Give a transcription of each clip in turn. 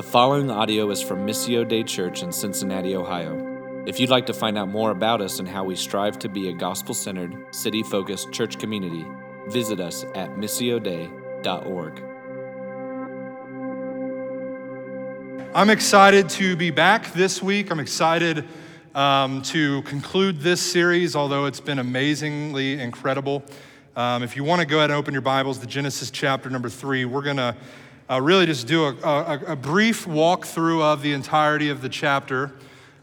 The following audio is from Missio Dei Church in Cincinnati, Ohio. If you'd like to find out more about us and how we strive to be a gospel centered, city focused church community, visit us at missiodei.org. I'm excited to be back this week. I'm excited um, to conclude this series, although it's been amazingly incredible. Um, if you want to go ahead and open your Bibles to Genesis chapter number three, we're going to uh, really just do a, a, a, brief walkthrough of the entirety of the chapter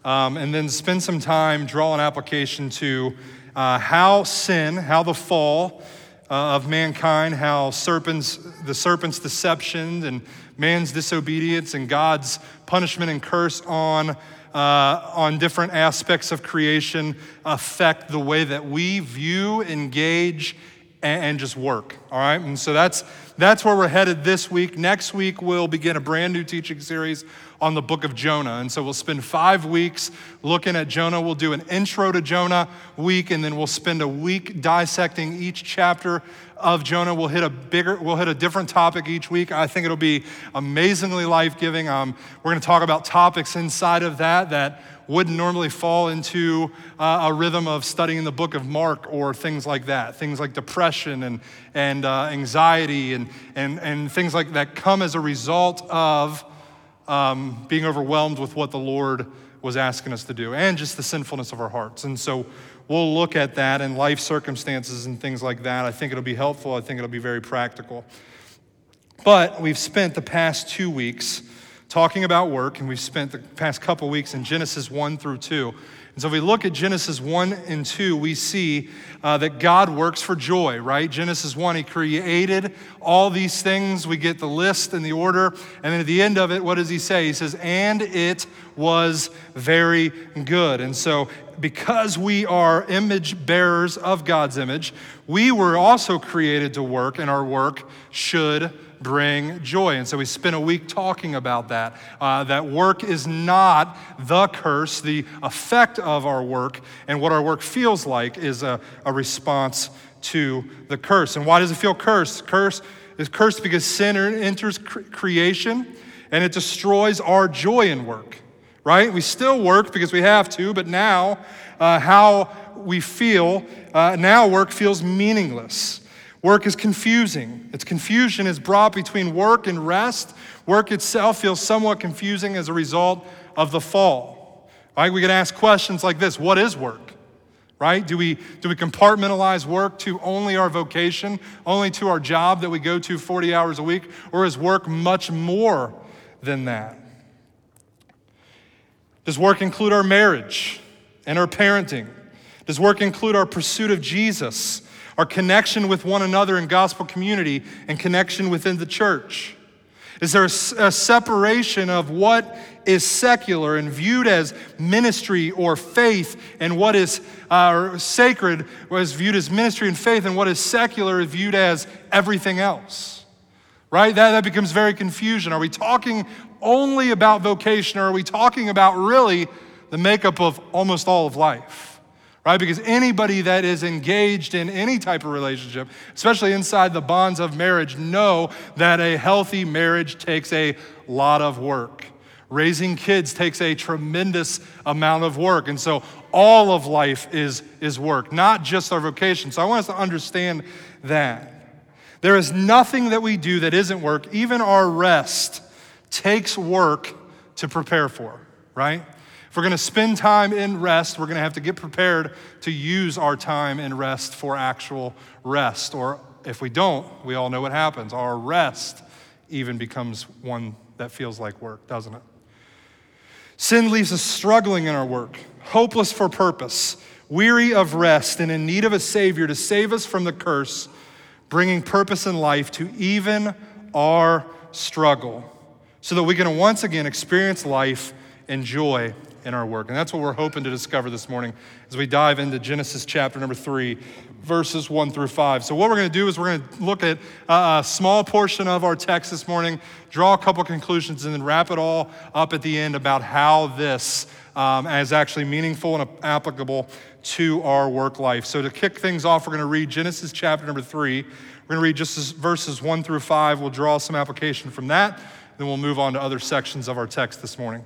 um, and then spend some time, draw an application to uh, how sin, how the fall uh, of mankind, how serpents, the serpent's deception and man's disobedience and God's punishment and curse on, uh, on different aspects of creation affect the way that we view, engage, and, and just work. All right? And so that's that's where we're headed this week. Next week, we'll begin a brand new teaching series on the book of Jonah. And so we'll spend five weeks looking at Jonah. We'll do an intro to Jonah week, and then we'll spend a week dissecting each chapter of Jonah. We'll hit a bigger, we'll hit a different topic each week. I think it'll be amazingly life giving. Um, we're going to talk about topics inside of that that wouldn't normally fall into uh, a rhythm of studying the book of Mark or things like that. Things like depression and, and uh, anxiety and, and, and things like that come as a result of um, being overwhelmed with what the Lord was asking us to do and just the sinfulness of our hearts. And so we'll look at that and life circumstances and things like that. I think it'll be helpful. I think it'll be very practical. But we've spent the past two weeks talking about work, and we've spent the past couple weeks in Genesis 1 through 2. And so if we look at Genesis 1 and 2, we see uh, that God works for joy, right? Genesis 1, He created all these things. We get the list and the order. And then at the end of it, what does He say? He says, and it was very good. And so because we are image bearers of God's image, we were also created to work, and our work should bring joy. And so we spent a week talking about that. Uh, that work is not the curse, the effect of our work, and what our work feels like is a, a response to the curse. And why does it feel cursed? Curse is cursed because sin enters creation and it destroys our joy in work, right? We still work because we have to, but now uh, how we feel, uh, now work feels meaningless. Work is confusing. Its confusion is brought between work and rest. Work itself feels somewhat confusing as a result of the fall. Right? We can ask questions like this What is work? Right? Do we, do we compartmentalize work to only our vocation, only to our job that we go to 40 hours a week? Or is work much more than that? Does work include our marriage and our parenting? Does work include our pursuit of Jesus our connection with one another in gospel community and connection within the church? Is there a, a separation of what is secular and viewed as ministry or faith, and what is uh, sacred was viewed as ministry and faith, and what is secular is viewed as everything else? Right? That, that becomes very confusion. Are we talking only about vocation, or are we talking about really the makeup of almost all of life? Right? Because anybody that is engaged in any type of relationship, especially inside the bonds of marriage, know that a healthy marriage takes a lot of work. Raising kids takes a tremendous amount of work. And so all of life is, is work, not just our vocation. So I want us to understand that. There is nothing that we do that isn't work. Even our rest takes work to prepare for, right? We're going to spend time in rest, we're going to have to get prepared to use our time in rest for actual rest. Or if we don't, we all know what happens. Our rest even becomes one that feels like work, doesn't it? Sin leaves us struggling in our work, hopeless for purpose, weary of rest, and in need of a Savior to save us from the curse, bringing purpose in life to even our struggle, so that we can once again experience life and joy in our work. And that's what we're hoping to discover this morning as we dive into Genesis chapter number three, verses one through five. So, what we're going to do is we're going to look at a small portion of our text this morning, draw a couple conclusions, and then wrap it all up at the end about how this um, is actually meaningful and applicable to our work life. So, to kick things off, we're going to read Genesis chapter number three. We're going to read just verses one through five. We'll draw some application from that Then we'll move on to other sections of our text this morning.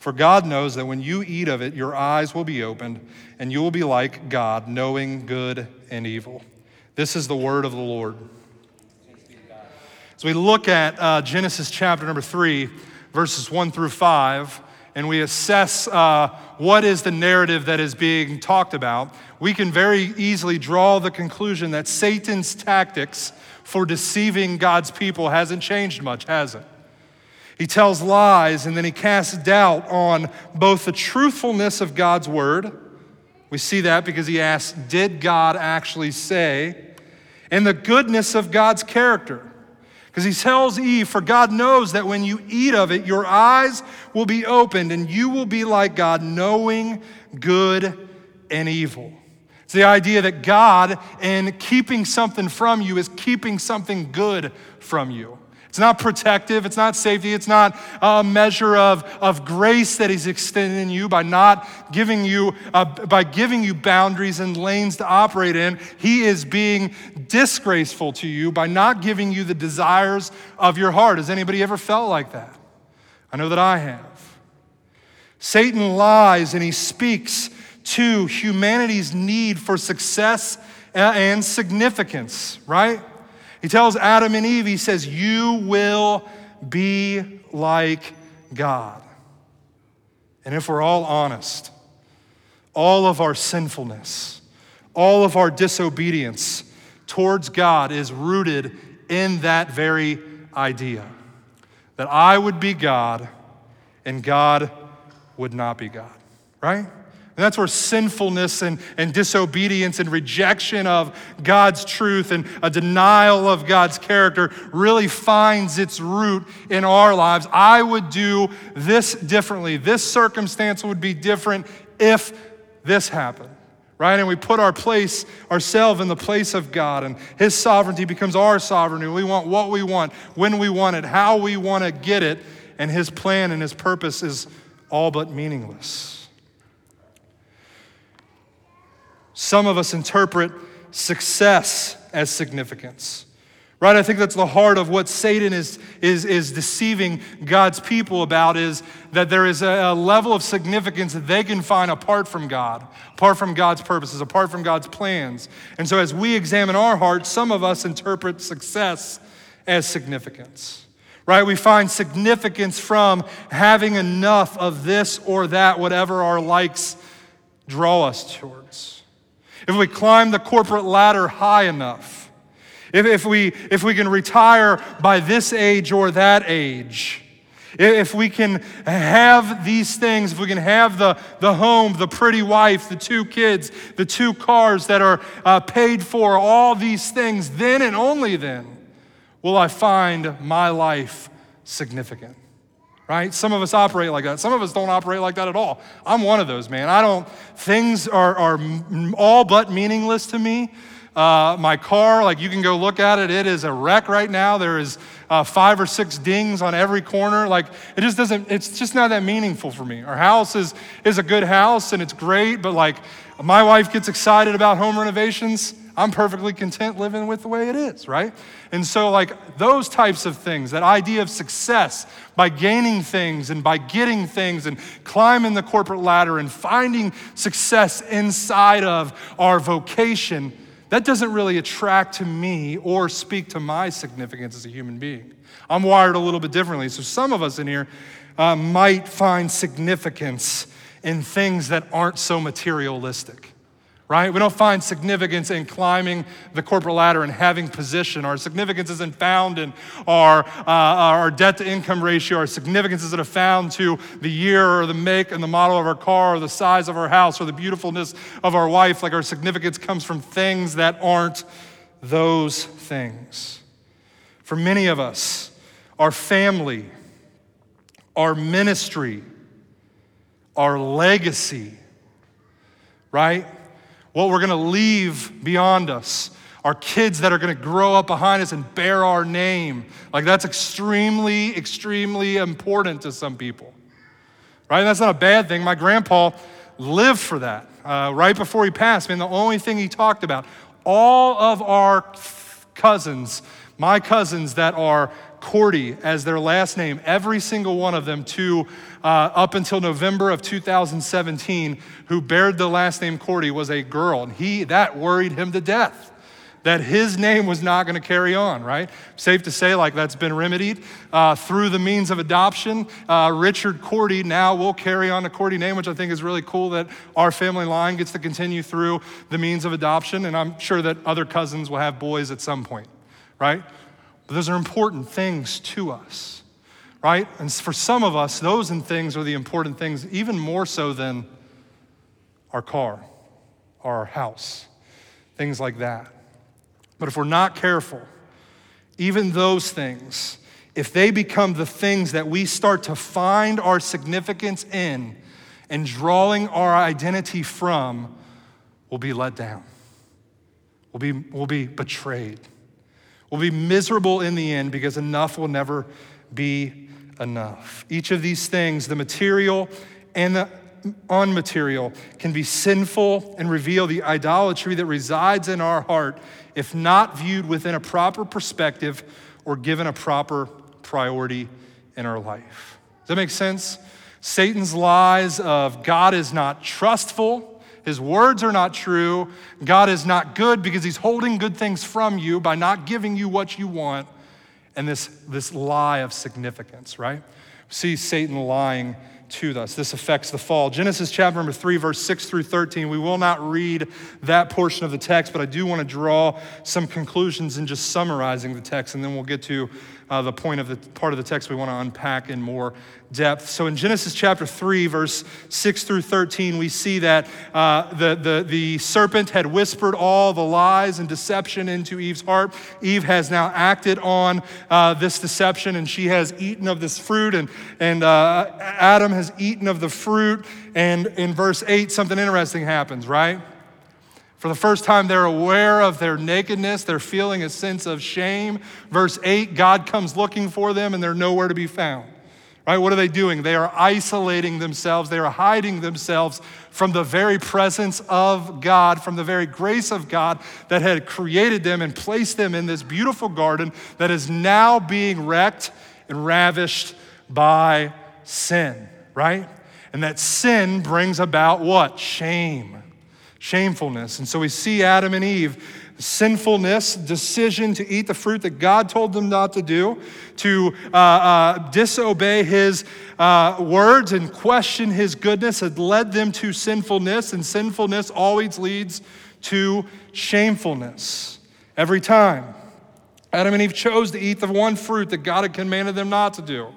For God knows that when you eat of it, your eyes will be opened, and you will be like God, knowing good and evil. This is the word of the Lord. As we look at uh, Genesis chapter number three, verses one through five, and we assess uh, what is the narrative that is being talked about, we can very easily draw the conclusion that Satan's tactics for deceiving God's people hasn't changed much, has it? He tells lies and then he casts doubt on both the truthfulness of God's word. We see that because he asks, Did God actually say? And the goodness of God's character. Because he tells Eve, For God knows that when you eat of it, your eyes will be opened and you will be like God, knowing good and evil. It's the idea that God, in keeping something from you, is keeping something good from you. It's not protective, it's not safety, it's not a measure of, of grace that He's extending you by not giving you, uh, by giving you boundaries and lanes to operate in. He is being disgraceful to you by not giving you the desires of your heart. Has anybody ever felt like that? I know that I have. Satan lies and he speaks to humanity's need for success and significance, right? He tells Adam and Eve, he says, You will be like God. And if we're all honest, all of our sinfulness, all of our disobedience towards God is rooted in that very idea that I would be God and God would not be God, right? And that's where sinfulness and, and disobedience and rejection of God's truth and a denial of God's character really finds its root in our lives. I would do this differently. This circumstance would be different if this happened. Right? And we put our place, ourselves in the place of God, and His sovereignty becomes our sovereignty. We want what we want, when we want it, how we want to get it, and His plan and His purpose is all but meaningless. Some of us interpret success as significance. Right? I think that's the heart of what Satan is, is, is deceiving God's people about is that there is a, a level of significance that they can find apart from God, apart from God's purposes, apart from God's plans. And so as we examine our hearts, some of us interpret success as significance. Right? We find significance from having enough of this or that, whatever our likes draw us towards if we climb the corporate ladder high enough, if, if, we, if we can retire by this age or that age, if we can have these things, if we can have the, the home, the pretty wife, the two kids, the two cars that are uh, paid for, all these things, then and only then will I find my life significant right? Some of us operate like that. Some of us don't operate like that at all. I'm one of those, man. I don't, things are, are all but meaningless to me. Uh, my car, like you can go look at it, it is a wreck right now. There is uh, five or six dings on every corner. Like it just doesn't, it's just not that meaningful for me. Our house is, is a good house and it's great, but like my wife gets excited about home renovations. I'm perfectly content living with the way it is, right? And so, like, those types of things, that idea of success by gaining things and by getting things and climbing the corporate ladder and finding success inside of our vocation, that doesn't really attract to me or speak to my significance as a human being. I'm wired a little bit differently. So, some of us in here uh, might find significance in things that aren't so materialistic right? We don't find significance in climbing the corporate ladder and having position. Our significance isn't found in our, uh, our debt to income ratio. Our significance isn't found to the year or the make and the model of our car or the size of our house or the beautifulness of our wife. Like our significance comes from things that aren't those things. For many of us, our family, our ministry, our legacy, right? What we're gonna leave beyond us, our kids that are gonna grow up behind us and bear our name. Like that's extremely, extremely important to some people, right? And that's not a bad thing. My grandpa lived for that. Uh, right before he passed, I mean, the only thing he talked about, all of our cousins, my cousins that are Cordy as their last name, every single one of them to uh, up until November of 2017, who bared the last name Cordy was a girl. And he, that worried him to death that his name was not going to carry on, right? Safe to say, like that's been remedied uh, through the means of adoption. Uh, Richard Cordy now will carry on the Cordy name, which I think is really cool that our family line gets to continue through the means of adoption. And I'm sure that other cousins will have boys at some point, right? But those are important things to us, right? And for some of us, those and things are the important things, even more so than our car, our house, things like that. But if we're not careful, even those things, if they become the things that we start to find our significance in and drawing our identity from, we'll be let down. We'll be, we'll be betrayed. We'll be miserable in the end because enough will never be enough. Each of these things, the material and the unmaterial, can be sinful and reveal the idolatry that resides in our heart if not viewed within a proper perspective or given a proper priority in our life. Does that make sense? Satan's lies of God is not trustful his words are not true. God is not good because he's holding good things from you by not giving you what you want. And this, this lie of significance, right? See Satan lying to us. This affects the fall. Genesis chapter number 3, verse 6 through 13. We will not read that portion of the text, but I do want to draw some conclusions in just summarizing the text, and then we'll get to uh, the point of the part of the text we want to unpack in more depth. So in Genesis chapter 3, verse 6 through 13, we see that uh, the, the, the serpent had whispered all the lies and deception into Eve's heart. Eve has now acted on uh, this deception and she has eaten of this fruit, and, and uh, Adam has eaten of the fruit. And in verse 8, something interesting happens, right? For the first time, they're aware of their nakedness. They're feeling a sense of shame. Verse 8 God comes looking for them, and they're nowhere to be found. Right? What are they doing? They are isolating themselves. They are hiding themselves from the very presence of God, from the very grace of God that had created them and placed them in this beautiful garden that is now being wrecked and ravished by sin, right? And that sin brings about what? Shame shamefulness. And so we see Adam and Eve sinfulness, decision to eat the fruit that God told them not to do, to uh, uh, disobey his uh, words and question his goodness had led them to sinfulness, and sinfulness always leads to shamefulness every time. Adam and Eve chose to eat the one fruit that God had commanded them not to do.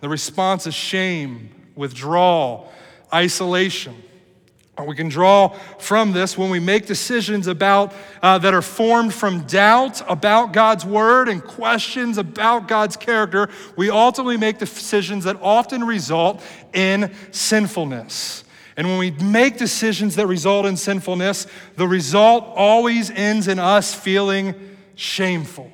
The response is shame, withdrawal, isolation. We can draw from this when we make decisions about uh, that are formed from doubt about God's word and questions about God's character. We ultimately make decisions that often result in sinfulness. And when we make decisions that result in sinfulness, the result always ends in us feeling shameful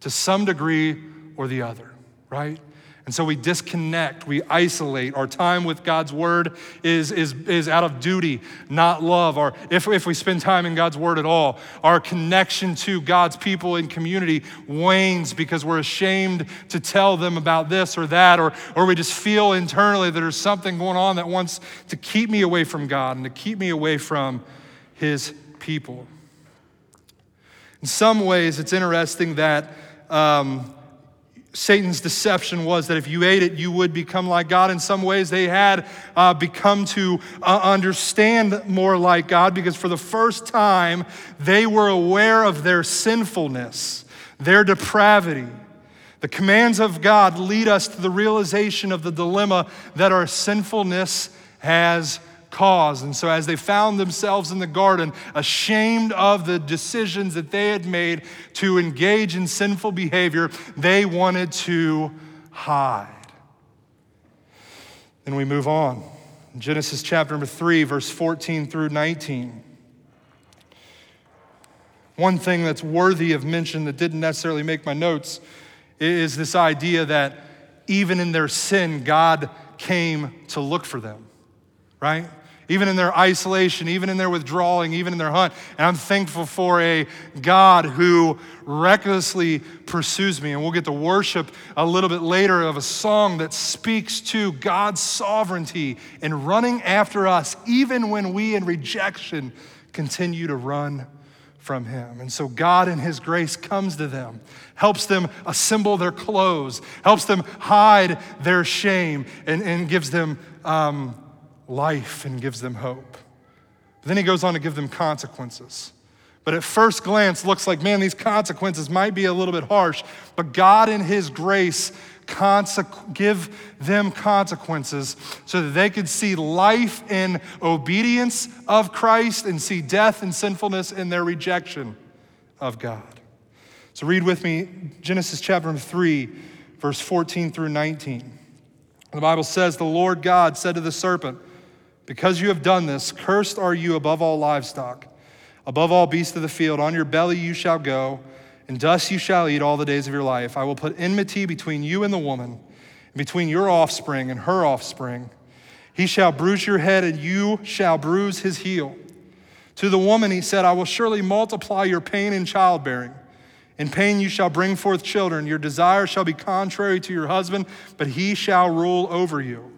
to some degree or the other, right? And so we disconnect, we isolate. Our time with God's word is, is, is out of duty, not love. Or if, if we spend time in God's word at all, our connection to God's people and community wanes because we're ashamed to tell them about this or that, or, or we just feel internally that there's something going on that wants to keep me away from God and to keep me away from his people. In some ways, it's interesting that. Um, Satan's deception was that if you ate it, you would become like God. In some ways, they had uh, become to uh, understand more like God because for the first time, they were aware of their sinfulness, their depravity. The commands of God lead us to the realization of the dilemma that our sinfulness has cause. And so, as they found themselves in the garden, ashamed of the decisions that they had made to engage in sinful behavior, they wanted to hide. Then we move on. Genesis chapter number 3, verse 14 through 19. One thing that's worthy of mention that didn't necessarily make my notes is this idea that even in their sin, God came to look for them, right? Even in their isolation, even in their withdrawing, even in their hunt. And I'm thankful for a God who recklessly pursues me. And we'll get to worship a little bit later of a song that speaks to God's sovereignty in running after us, even when we in rejection continue to run from him. And so God in his grace comes to them, helps them assemble their clothes, helps them hide their shame, and, and gives them um, life and gives them hope. But then he goes on to give them consequences. But at first glance, looks like, man, these consequences might be a little bit harsh. But God, in His grace, consequ- give them consequences so that they could see life in obedience of Christ and see death and sinfulness in their rejection of God. So read with me Genesis chapter 3, verse 14 through 19. The Bible says, The Lord God said to the serpent, Because you have done this, cursed are you above all livestock, above all beasts of the field. On your belly you shall go and dust you shall eat all the days of your life. I will put enmity between you and the woman, and between your offspring and her offspring. He shall bruise your head, and you shall bruise his heel. To the woman he said, I will surely multiply your pain in childbearing. In pain you shall bring forth children. Your desire shall be contrary to your husband, but he shall rule over you.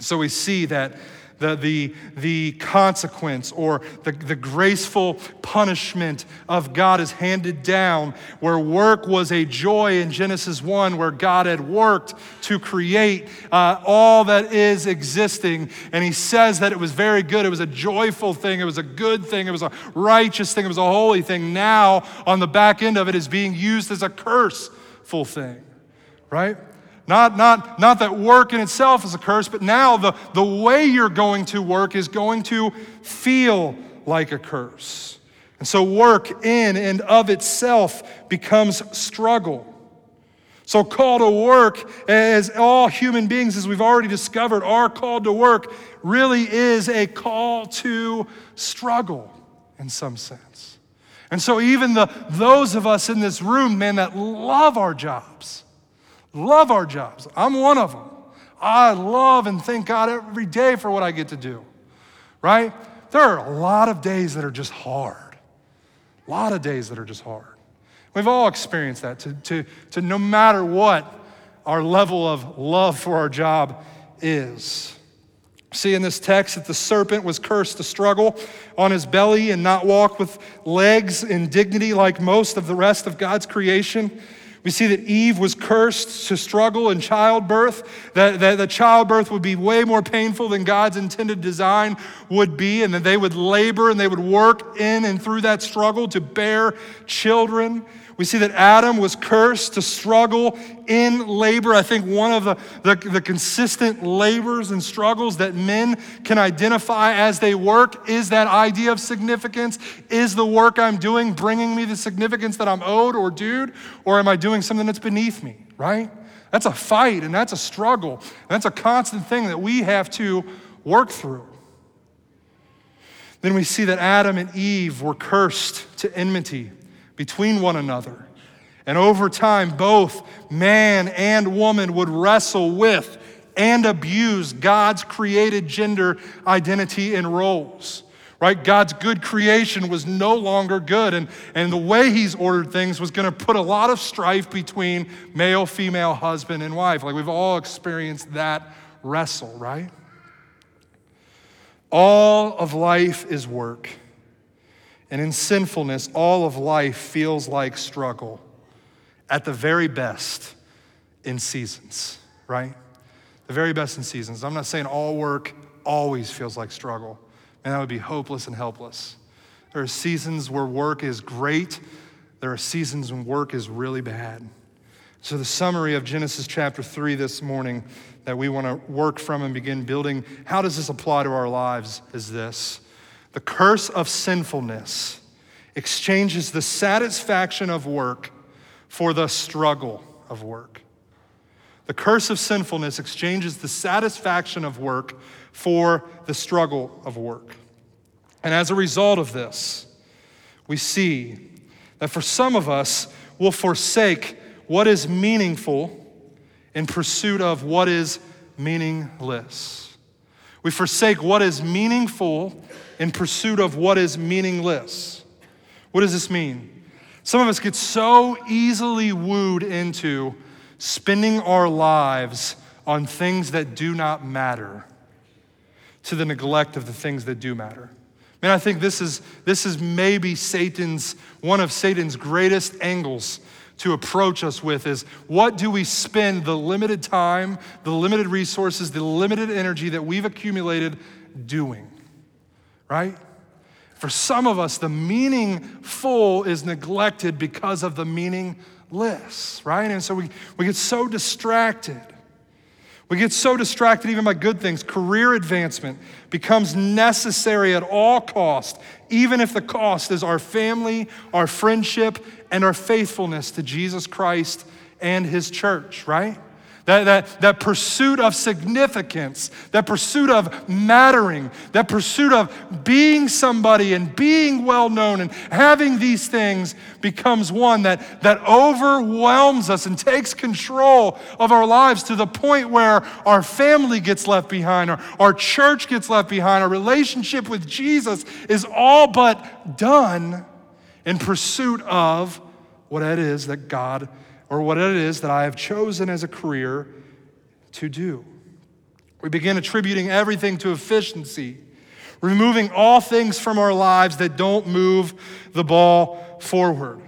So we see that the, the, the consequence or the, the graceful punishment of God is handed down, where work was a joy in Genesis 1, where God had worked to create uh, all that is existing. And he says that it was very good. It was a joyful thing. It was a good thing. It was a righteous thing. It was a holy thing. Now, on the back end of it, is being used as a curseful thing, right? Not, not, not that work in itself is a curse, but now the, the way you're going to work is going to feel like a curse. And so work in and of itself becomes struggle. So, call to work, as all human beings, as we've already discovered, are called to work, really is a call to struggle in some sense. And so, even the, those of us in this room, man, that love our jobs, Love our jobs. I'm one of them. I love and thank God every day for what I get to do, right? There are a lot of days that are just hard. A lot of days that are just hard. We've all experienced that, to, to, to no matter what our level of love for our job is. See in this text that the serpent was cursed to struggle on his belly and not walk with legs in dignity like most of the rest of God's creation. We see that Eve was cursed to struggle in childbirth, that, that the childbirth would be way more painful than God's intended design would be, and that they would labor and they would work in and through that struggle to bear children. We see that Adam was cursed to struggle in labor. I think one of the, the, the, consistent labors and struggles that men can identify as they work is that idea of significance. Is the work I'm doing bringing me the significance that I'm owed or due, or am I doing something that's beneath me, right? That's a fight and that's a struggle. That's a constant thing that we have to work through. Then we see that Adam and Eve were cursed to enmity between one another. And over time, both man and woman would wrestle with and abuse God's created gender identity and roles. Right? God's good creation was no longer good. And, and the way He's ordered things was going to put a lot of strife between male, female, husband, and wife. Like we've all experienced that wrestle, right? All of life is work. And in sinfulness, all of life feels like struggle at the very best in seasons, right? the very best in seasons. I'm not saying all work always feels like struggle. And that would be hopeless and helpless. There are seasons where work is great, there are seasons when work is really bad. So, the summary of Genesis chapter 3 this morning that we want to work from and begin building how does this apply to our lives is this the curse of sinfulness exchanges the satisfaction of work for the struggle of work. The curse of sinfulness exchanges the satisfaction of work for the struggle of work. And as a result of this, we see that for some of us, we'll forsake what is meaningful in pursuit of what is meaningless. We forsake what is meaningful in pursuit of what is meaningless. What does this mean? Some of us get so easily wooed into spending our lives on things that do not matter to the neglect of the things that do matter. Man, I think this is, this is maybe Satan's, one of Satan's greatest angles to approach us with is what do we spend the limited time, the limited resources, the limited energy that we've accumulated doing, right? For some of us, the meaningful is neglected because of the meaningless, right? And so we, we get so distracted. We get so distracted even by good things. Career advancement becomes necessary at all cost, even if the cost is our family, our friendship, and our faithfulness to Jesus Christ and his church, right? That, that, that pursuit of significance, that pursuit of mattering, that pursuit of being somebody and being well known and having these things becomes one that, that overwhelms us and takes control of our lives to the point where our family gets left behind, our, our church gets left behind, our relationship with Jesus is all but done in pursuit of what it is that God or what it is that I have chosen as a career to do. We begin attributing everything to efficiency, removing all things from our lives that don't move the ball forward.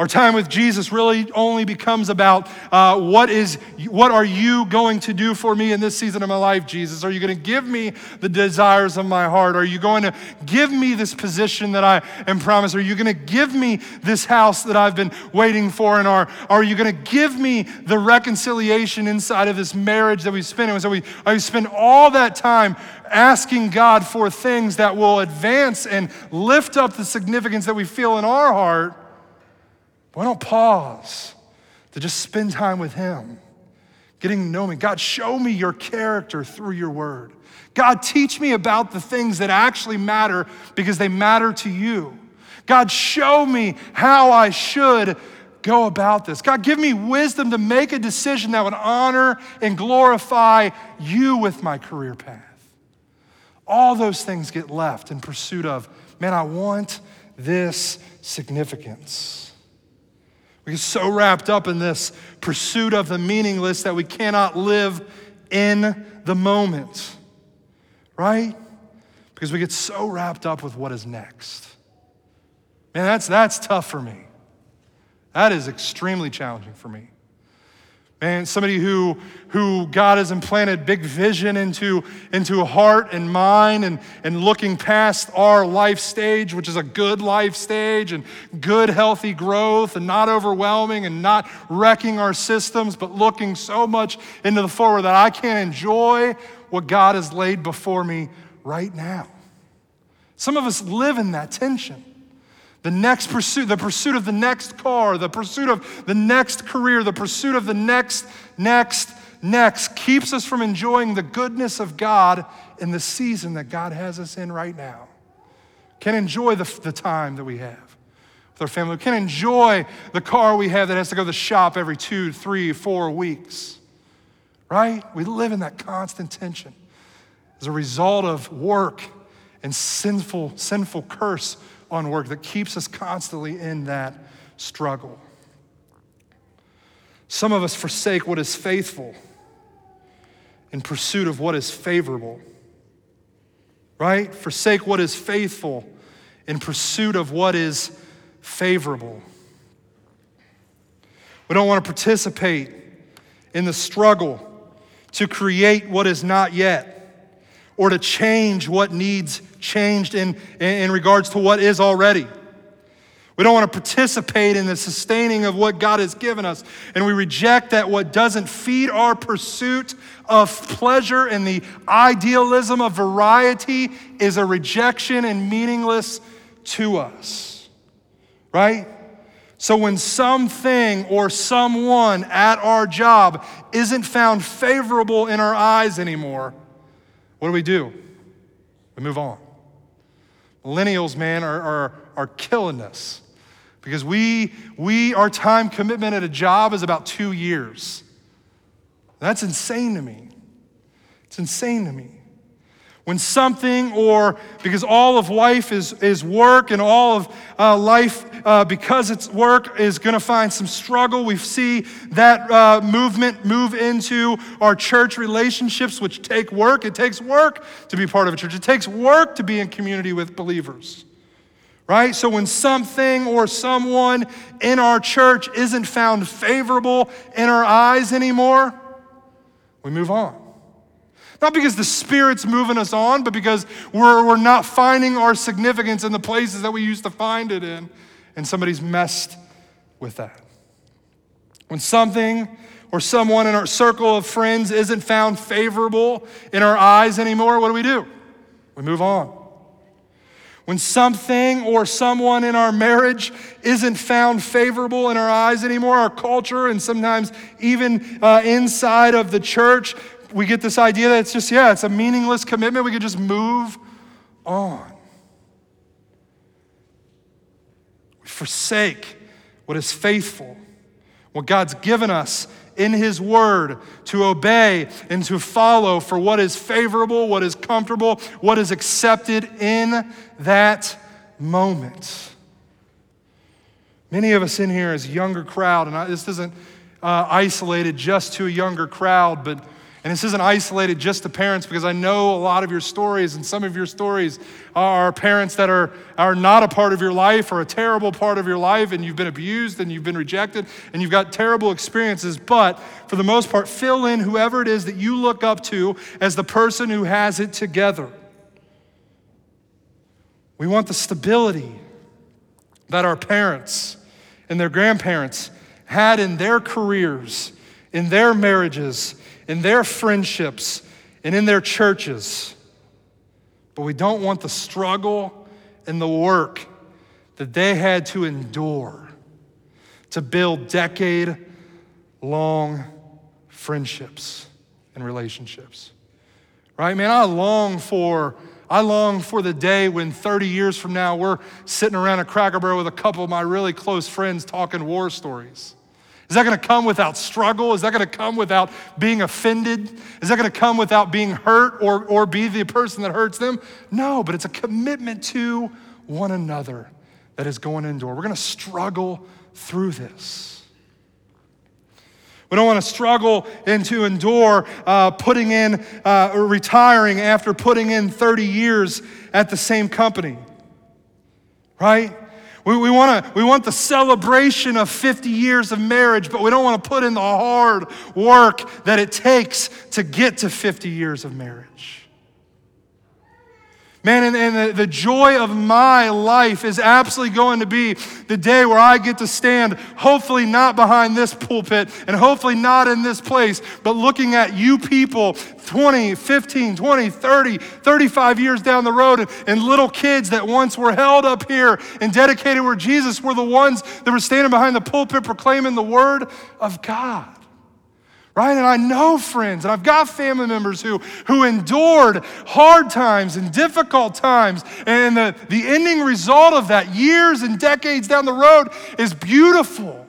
Our time with Jesus really only becomes about uh, what is what are you going to do for me in this season of my life, Jesus? Are you going to give me the desires of my heart? Are you going to give me this position that I am promised? Are you going to give me this house that I've been waiting for? And are, are you going to give me the reconciliation inside of this marriage that we spend? And so we, I spend all that time asking God for things that will advance and lift up the significance that we feel in our heart why don't pause to just spend time with Him, getting to know me? God, show me your character through your word. God, teach me about the things that actually matter because they matter to you. God, show me how I should go about this. God, give me wisdom to make a decision that would honor and glorify you with my career path. All those things get left in pursuit of, man, I want this significance. We get so wrapped up in this pursuit of the meaningless that we cannot live in the moment, right? Because we get so wrapped up with what is next. Man, that's, that's tough for me. That is extremely challenging for me. Man, somebody who, who God has implanted big vision into, into heart and mind and, and looking past our life stage, which is a good life stage and good, healthy growth and not overwhelming and not wrecking our systems, but looking so much into the forward that I can't enjoy what God has laid before me right now. Some of us live in that tension. The next pursuit, the pursuit of the next car, the pursuit of the next career, the pursuit of the next, next, next keeps us from enjoying the goodness of God in the season that God has us in right now. Can enjoy the, the time that we have with our family. Can enjoy the car we have that has to go to the shop every two, three, four weeks. Right? We live in that constant tension as a result of work and sinful, sinful curse on work that keeps us constantly in that struggle. Some of us forsake what is faithful in pursuit of what is favorable. Right? Forsake what is faithful in pursuit of what is favorable. We don't want to participate in the struggle to create what is not yet or to change what needs changed in, in regards to what is already. We don't want to participate in the sustaining of what God has given us. And we reject that what doesn't feed our pursuit of pleasure and the idealism of variety is a rejection and meaningless to us. Right? So when something or someone at our job isn't found favorable in our eyes anymore, what do we do? We move on. Millennials, man, are, are, are killing us because we, we, our time commitment at a job is about two years. That's insane to me. It's insane to me. When something, or because all of life is, is work and all of uh, life, uh, because it's work, is going to find some struggle, we see that uh, movement move into our church relationships, which take work. It takes work to be part of a church, it takes work to be in community with believers right? So when something or someone in our church isn't found favorable in our eyes anymore, we move on. Not because the Spirit's moving us on, but because we're, we're not finding our significance in the places that we used to find it in, and somebody's messed with that. When something or someone in our circle of friends isn't found favorable in our eyes anymore, what do we do? We move on. When something or someone in our marriage isn't found favorable in our eyes anymore, our culture, and sometimes even uh, inside of the church, we get this idea that it's just, yeah, it's a meaningless commitment. We could just move on. We forsake what is faithful, what God's given us in His Word to obey and to follow for what is favorable, what is comfortable, what is accepted in that moment. Many of us in here as younger crowd, and this isn't uh, isolated just to a younger crowd, but and this isn't isolated just to parents because I know a lot of your stories, and some of your stories are parents that are, are not a part of your life or a terrible part of your life, and you've been abused and you've been rejected and you've got terrible experiences. But for the most part, fill in whoever it is that you look up to as the person who has it together. We want the stability that our parents and their grandparents had in their careers, in their marriages in their friendships, and in their churches. But we don't want the struggle and the work that they had to endure to build decade long friendships and relationships. Right, man? I long for I long for the day when 30 years from now we're sitting around a cracker barrel with a couple of my really close friends talking war stories. Is that going to come without struggle? Is that going to come without being offended? Is that going to come without being hurt or, or be the person that hurts them? No, but it's a commitment to one another that is going to endure. We're going to struggle through this. We don't want to struggle and to endure uh, putting in, uh, retiring after putting in 30 years at the same company, right? We, we, wanna, we want the celebration of 50 years of marriage, but we don't want to put in the hard work that it takes to get to 50 years of marriage. Man, and, and the, the, joy of my life is absolutely going to be the day where I get to stand, hopefully not behind this pulpit and hopefully not in this place, but looking at you people 20, 15, 20, 30, 35 years down the road, and, and little kids that once were held up here and dedicated where Jesus were the ones that were standing behind the pulpit proclaiming the word of God right? And I know friends, and I've got family members who, who endured hard times and difficult times. And the, the ending result of that, years and decades down the road, is beautiful.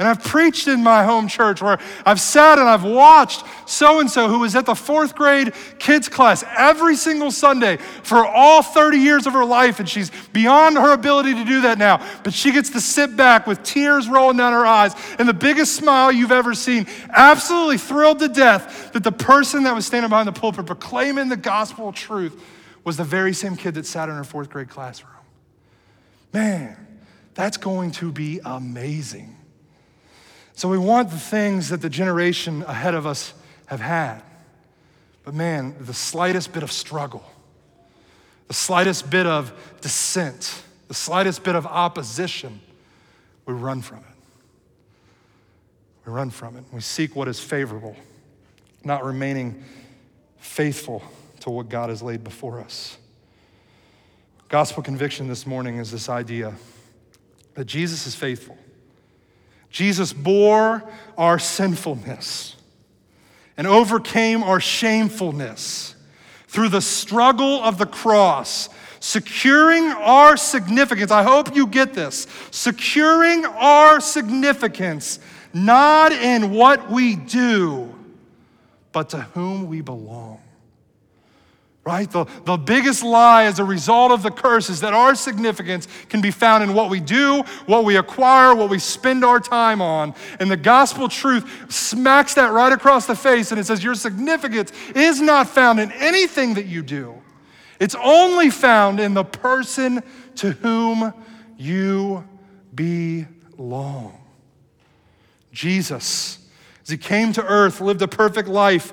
And I've preached in my home church where I've sat and I've watched so and so who was at the fourth grade kids class every single Sunday for all 30 years of her life. And she's beyond her ability to do that now. But she gets to sit back with tears rolling down her eyes and the biggest smile you've ever seen, absolutely thrilled to death that the person that was standing behind the pulpit proclaiming the gospel truth was the very same kid that sat in her fourth grade classroom. Man, that's going to be amazing. So we want the things that the generation ahead of us have had. But man, the slightest bit of struggle, the slightest bit of dissent, the slightest bit of opposition, we run from it. We run from it. We seek what is favorable, not remaining faithful to what God has laid before us. Gospel conviction this morning is this idea that Jesus is faithful. Jesus bore our sinfulness and overcame our shamefulness through the struggle of the cross, securing our significance. I hope you get this. Securing our significance, not in what we do, but to whom we belong right? The, the biggest lie as a result of the curse is that our significance can be found in what we do, what we acquire, what we spend our time on. And the gospel truth smacks that right across the face and it says, Your significance is not found in anything that you do, it's only found in the person to whom you belong. Jesus, as he came to earth, lived a perfect life,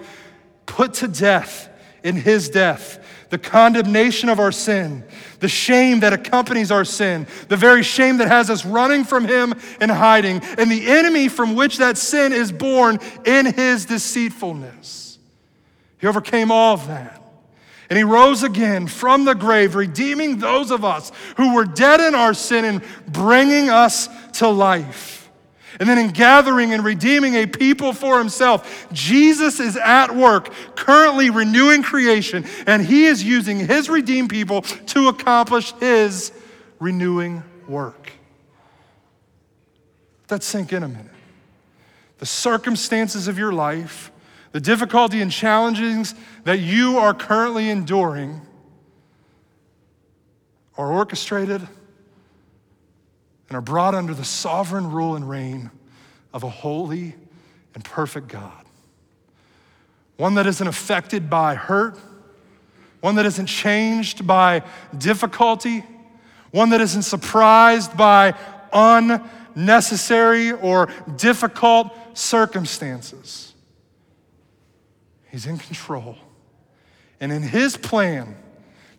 put to death in his death, the condemnation of our sin, the shame that accompanies our sin, the very shame that has us running from him and hiding, and the enemy from which that sin is born in his deceitfulness. He overcame all of that. And he rose again from the grave, redeeming those of us who were dead in our sin and bringing us to life. And then in gathering and redeeming a people for himself, Jesus is at work, currently renewing creation, and he is using his redeemed people to accomplish his renewing work. Let that sink in a minute. The circumstances of your life, the difficulty and challenges that you are currently enduring are orchestrated and are brought under the sovereign rule and reign of a holy and perfect God. One that isn't affected by hurt, one that isn't changed by difficulty, one that isn't surprised by unnecessary or difficult circumstances. He's in control. And in his plan,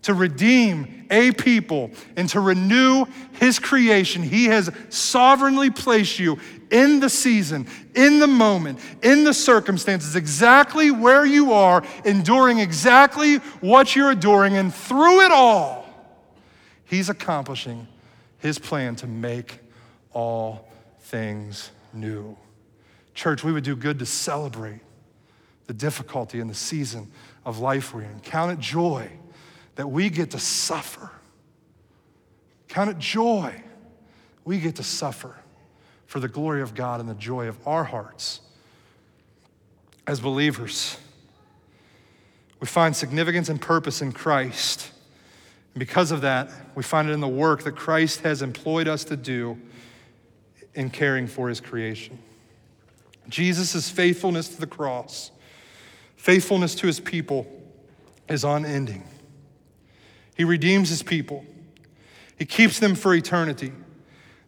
to redeem a people and to renew his creation. He has sovereignly placed you in the season, in the moment, in the circumstances, exactly where you are, enduring exactly what you're enduring, and through it all, he's accomplishing his plan to make all things new. Church, we would do good to celebrate the difficulty and the season of life we're in. Count it joy that we get to suffer. Count it joy. We get to suffer for the glory of God and the joy of our hearts as believers. We find significance and purpose in Christ. And because of that, we find it in the work that Christ has employed us to do in caring for his creation. Jesus' faithfulness to the cross, faithfulness to his people, is unending. He redeems his people, he keeps them for eternity.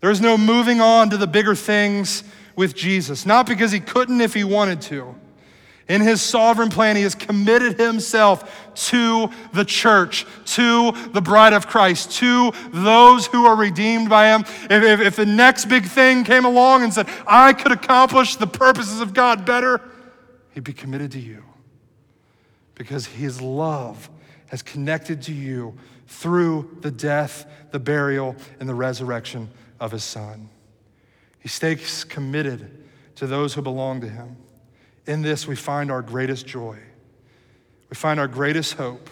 There's no moving on to the bigger things with Jesus, not because he couldn't if he wanted to. In his sovereign plan, he has committed himself to the church, to the bride of Christ, to those who are redeemed by him. If, if, if, the next big thing came along and said, I could accomplish the purposes of God better, he'd be committed to you because his love has connected to you through the death, the burial, and the resurrection of his son. He stays committed to those who belong to him. In this, we find our greatest joy, we find our greatest hope,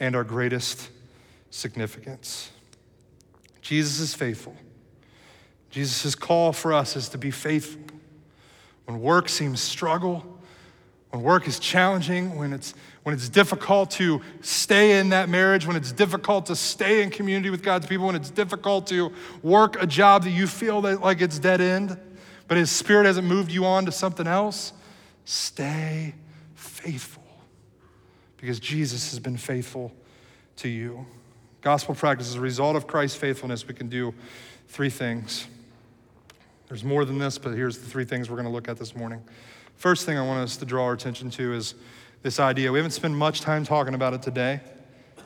and our greatest significance. Jesus is faithful. Jesus' call for us is to be faithful. When work seems struggle, when work is challenging, when it's when it's difficult to stay in that marriage, when it's difficult to stay in community with God's people, when it's difficult to work a job that you feel that like it's dead end, but His Spirit hasn't moved you on to something else, stay faithful because Jesus has been faithful to you. Gospel practice is a result of Christ's faithfulness, we can do three things. There's more than this, but here's the three things we're going to look at this morning. First thing I want us to draw our attention to is this idea. We haven't spent much time talking about it today.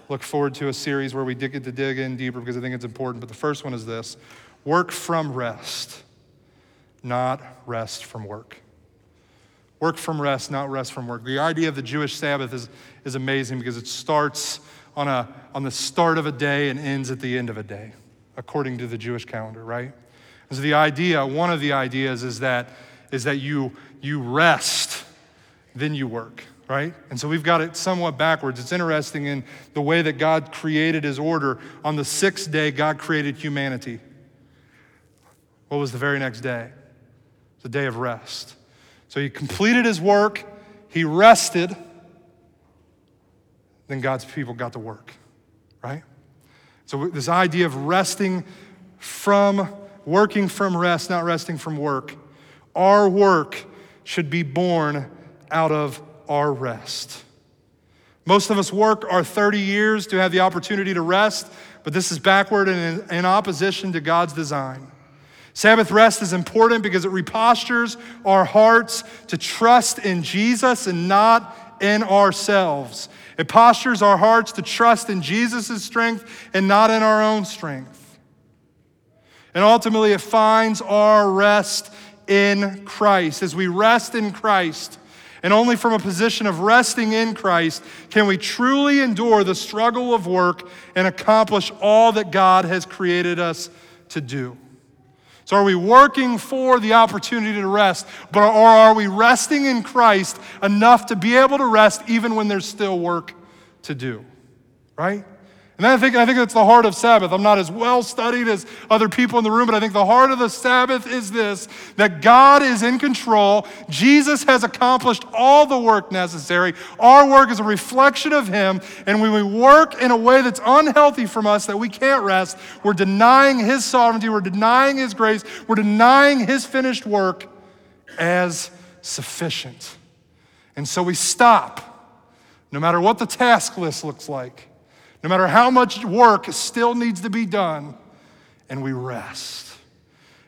Look forward to a series where we get to dig in deeper because I think it's important. But the first one is this work from rest, not rest from work. Work from rest, not rest from work. The idea of the Jewish Sabbath is, is amazing because it starts on, a, on the start of a day and ends at the end of a day, according to the Jewish calendar, right? And so the idea, one of the ideas is that, is that you, you rest, then you work, right? And so we've got it somewhat backwards. It's interesting in the way that God created his order. On the sixth day, God created humanity. What was the very next day? The day of rest. So he completed his work, he rested, then God's people got to work, right? So, this idea of resting from, working from rest, not resting from work, our work should be born out of our rest. Most of us work our 30 years to have the opportunity to rest, but this is backward and in opposition to God's design. Sabbath rest is important because it repostures our hearts to trust in Jesus and not in ourselves. It postures our hearts to trust in Jesus' strength and not in our own strength. And ultimately, it finds our rest in Christ. As we rest in Christ, and only from a position of resting in Christ can we truly endure the struggle of work and accomplish all that God has created us to do. So, are we working for the opportunity to rest, but, or are we resting in Christ enough to be able to rest even when there's still work to do? Right? And I think, I think that's the heart of Sabbath. I'm not as well studied as other people in the room, but I think the heart of the Sabbath is this that God is in control. Jesus has accomplished all the work necessary. Our work is a reflection of Him. And when we work in a way that's unhealthy from us, that we can't rest, we're denying His sovereignty, we're denying His grace, we're denying His finished work as sufficient. And so we stop, no matter what the task list looks like no matter how much work still needs to be done, and we rest.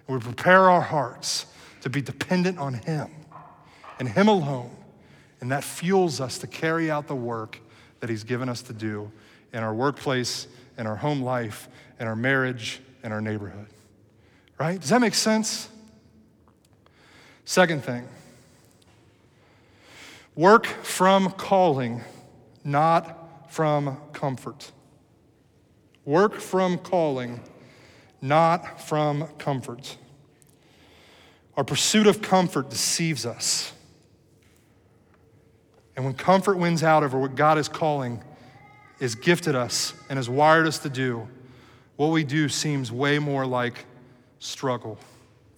And we prepare our hearts to be dependent on Him and Him alone. And that fuels us to carry out the work that He's given us to do in our workplace, in our home life, in our marriage, in our neighborhood. Right? Does that make sense? Second thing work from calling, not from comfort. Work from calling, not from comfort. Our pursuit of comfort deceives us. And when comfort wins out over what God is calling, is gifted us, and has wired us to do, what we do seems way more like struggle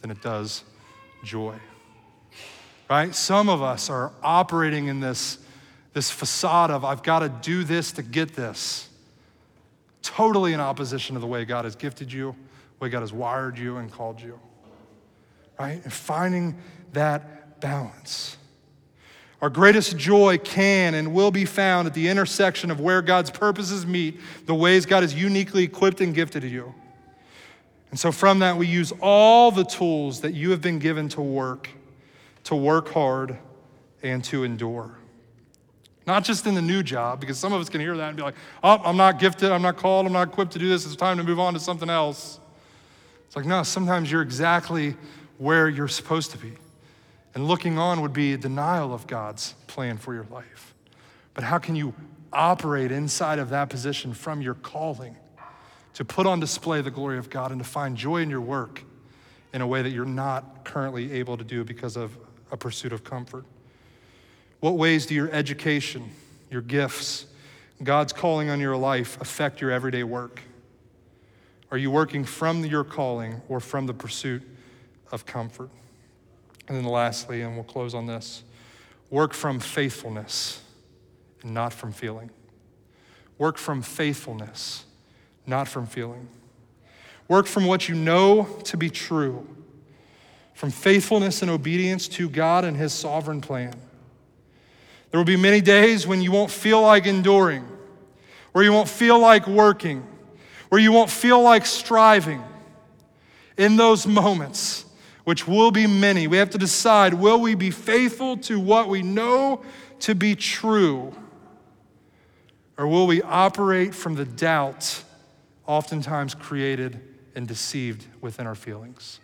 than it does joy. Right? Some of us are operating in this this facade of, I've got to do this to get this. Totally in opposition to the way God has gifted you, the way God has wired you and called you. Right? And finding that balance. Our greatest joy can and will be found at the intersection of where God's purposes meet, the ways God has uniquely equipped and gifted you. And so, from that, we use all the tools that you have been given to work, to work hard, and to endure. Not just in the new job, because some of us can hear that and be like, oh, I'm not gifted, I'm not called, I'm not equipped to do this, it's time to move on to something else. It's like, no, sometimes you're exactly where you're supposed to be. And looking on would be a denial of God's plan for your life. But how can you operate inside of that position from your calling to put on display the glory of God and to find joy in your work in a way that you're not currently able to do because of a pursuit of comfort? What ways do your education, your gifts, God's calling on your life affect your everyday work? Are you working from your calling or from the pursuit of comfort? And then lastly, and we'll close on this work from faithfulness and not from feeling. Work from faithfulness, not from feeling. Work from what you know to be true, from faithfulness and obedience to God and His sovereign plan. There will be many days when you won't feel like enduring, where you won't feel like working, where you won't feel like striving. In those moments, which will be many. We have to decide will we be faithful to what we know to be true? Or will we operate from the doubt oftentimes created and deceived within our feelings?